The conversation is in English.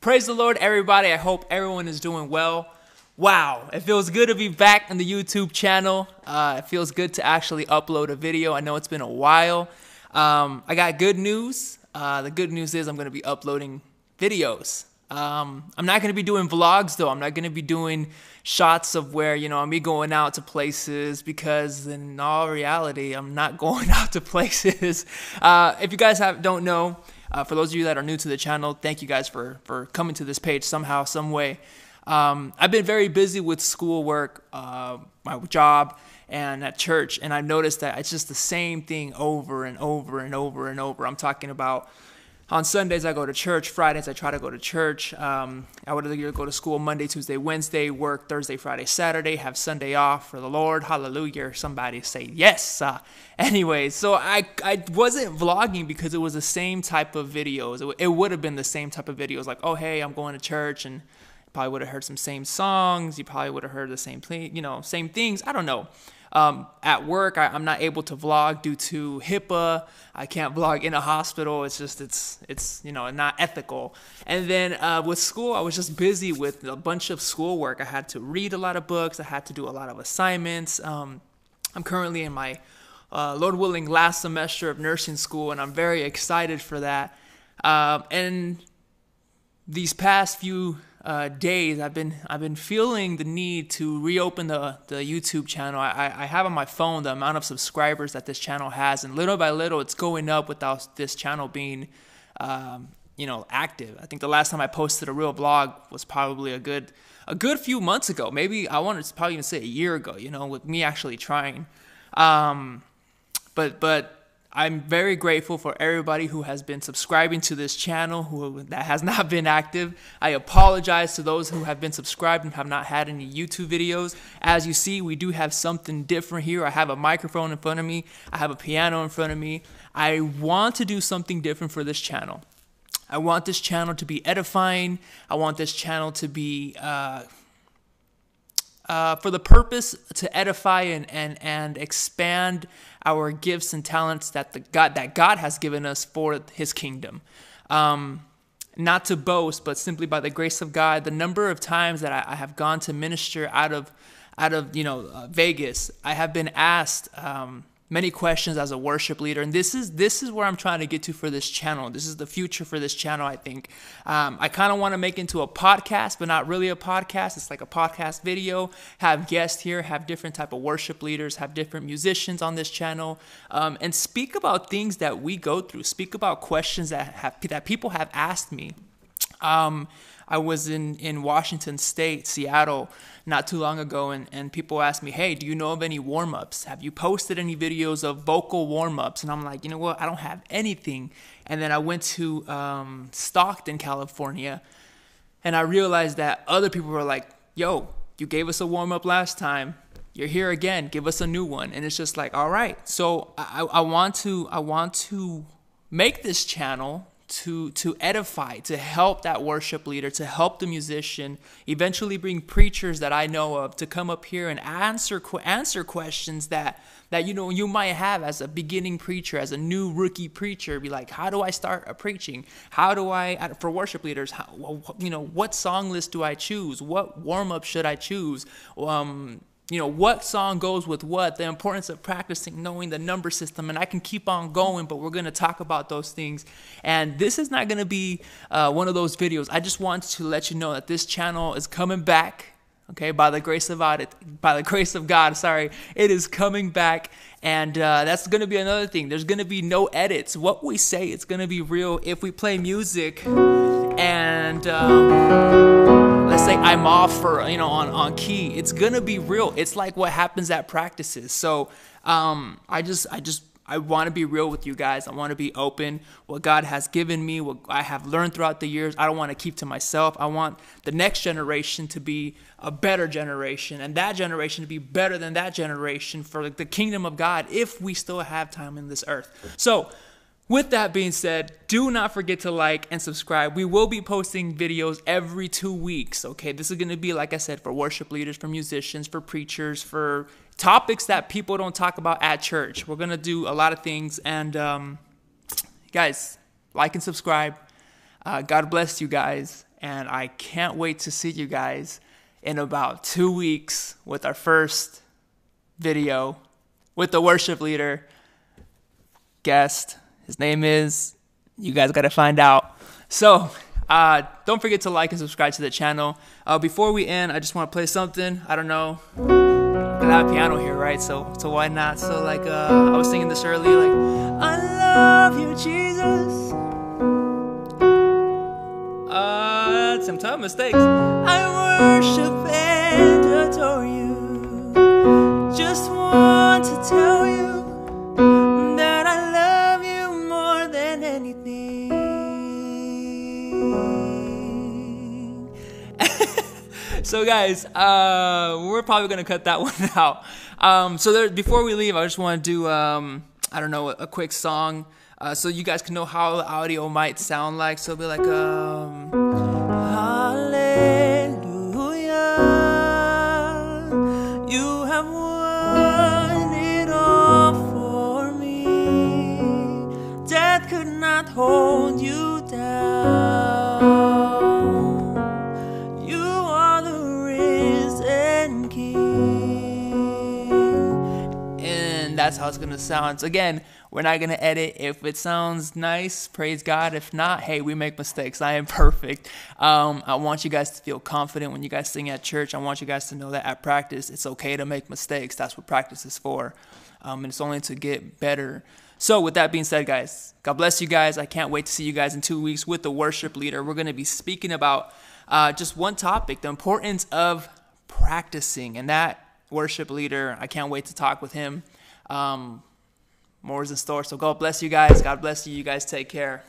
Praise the Lord, everybody. I hope everyone is doing well. Wow, it feels good to be back on the YouTube channel. Uh, it feels good to actually upload a video. I know it's been a while. Um, I got good news. Uh, the good news is I'm going to be uploading videos. Um, I'm not going to be doing vlogs though. I'm not going to be doing shots of where, you know, I'm me going out to places because in all reality, I'm not going out to places. Uh, if you guys have, don't know, uh, for those of you that are new to the channel, thank you guys for, for coming to this page somehow, some way. Um, I've been very busy with schoolwork, uh, my job, and at church, and I've noticed that it's just the same thing over and over and over and over. I'm talking about on Sundays I go to church, Fridays I try to go to church. Um, I would either go to school Monday, Tuesday, Wednesday, work Thursday, Friday, Saturday, have Sunday off for the Lord. Hallelujah! Somebody say yes. Uh, anyways, so I I wasn't vlogging because it was the same type of videos. It, it would have been the same type of videos, like oh hey I'm going to church and probably would have heard some same songs. You probably would have heard the same, you know, same things. I don't know. Um, at work, I, am not able to vlog due to HIPAA. I can't vlog in a hospital. It's just it's it's you know not ethical. And then uh, with school, I was just busy with a bunch of schoolwork. I had to read a lot of books. I had to do a lot of assignments. Um, I'm currently in my uh, Lord willing last semester of nursing school, and I'm very excited for that. Uh, and these past few uh, days, I've been I've been feeling the need to reopen the the YouTube channel. I, I have on my phone the amount of subscribers that this channel has, and little by little, it's going up without this channel being, um, you know, active. I think the last time I posted a real vlog was probably a good a good few months ago. Maybe I wanted to probably even say a year ago. You know, with me actually trying. Um, but but I'm very grateful for everybody who has been subscribing to this channel who that has not been active. I apologize to those who have been subscribed and have not had any YouTube videos. As you see, we do have something different here. I have a microphone in front of me. I have a piano in front of me. I want to do something different for this channel. I want this channel to be edifying. I want this channel to be uh, uh, for the purpose to edify and, and, and expand our gifts and talents that the God that God has given us for His kingdom. Um, not to boast, but simply by the grace of God, the number of times that I, I have gone to minister out of out of you know uh, Vegas, I have been asked. Um, many questions as a worship leader. And this is this is where i'm trying to get to for this channel. This is the future for this channel i think. Um, i kind of want to make into a podcast but not really a podcast. It's like a podcast video. Have guests here have different type of worship leaders have different musicians on this channel. Um, and speak about things that we go through. Speak about questions that have that people have asked me um, I was in, in Washington State, Seattle, not too long ago, and, and people asked me, Hey, do you know of any warm ups? Have you posted any videos of vocal warm ups? And I'm like, You know what? I don't have anything. And then I went to um, Stockton, California, and I realized that other people were like, Yo, you gave us a warm up last time. You're here again. Give us a new one. And it's just like, all right. So I, I want to I want to make this channel to to edify, to help that worship leader, to help the musician, eventually bring preachers that I know of to come up here and answer answer questions that that you know you might have as a beginning preacher, as a new rookie preacher. Be like, how do I start a preaching? How do I for worship leaders? How, you know, what song list do I choose? What warm up should I choose? Um, you know what song goes with what the importance of practicing knowing the number system and i can keep on going but we're going to talk about those things. And this is not going to be uh, one of those videos. I just want to let you know that this channel is coming back okay by the grace of god by the grace of god sorry. It is coming back and uh, that's going to be another thing. There's going to be no edits. What we say it's going to be real if we play music. And um, say I'm off for you know on on key, it's gonna be real. It's like what happens at practices. So um, I just I just I want to be real with you guys. I want to be open. What God has given me, what I have learned throughout the years, I don't want to keep to myself. I want the next generation to be a better generation and that generation to be better than that generation for the kingdom of God if we still have time in this earth. So, with that being said, do not forget to like and subscribe. We will be posting videos every two weeks. Okay, this is to be, like I said, for worship leaders, for musicians, for preachers, for topics that people don't talk about at church. We're to do a lot of things. And um, guys, like and subscribe. Uh, God bless you guys. And I can't wait to see you guys in about two weeks with our first video with the worship leader guest. His name is, you guys got to find out. So, uh, don't forget to like and subscribe to the channel. Uh, before we end, I just want to play something. I don't know. I have piano here, right? So, so why not? So, like, uh, I was singing this earlier, like, I love you, Jesus. Uh, some tough mistakes. I so guys, uh, we're probably gonna cut that one out. Um, so there, before we leave, I just want to do um, I don't know a, quick song, uh, so you guys can know how the audio might sound like. So it'll be like um, that's how it's gonna sound. So again, we're not gonna edit. If it sounds nice, praise God. If not, hey, we make mistakes. I am perfect. Um, I want you guys to feel confident when you guys sing at church. I want you guys to know that at practice, it's okay to make mistakes. That's what practice is for, um, and it's only to get better. So, with that being said, guys, God bless you guys. I can't wait to see you guys in two weeks with the worship leader. We're going to be speaking about uh, just one topic the importance of practicing. And that worship leader, I can't wait to talk with him. Um, more is in store. So God bless you guys. God bless you. You guys take care.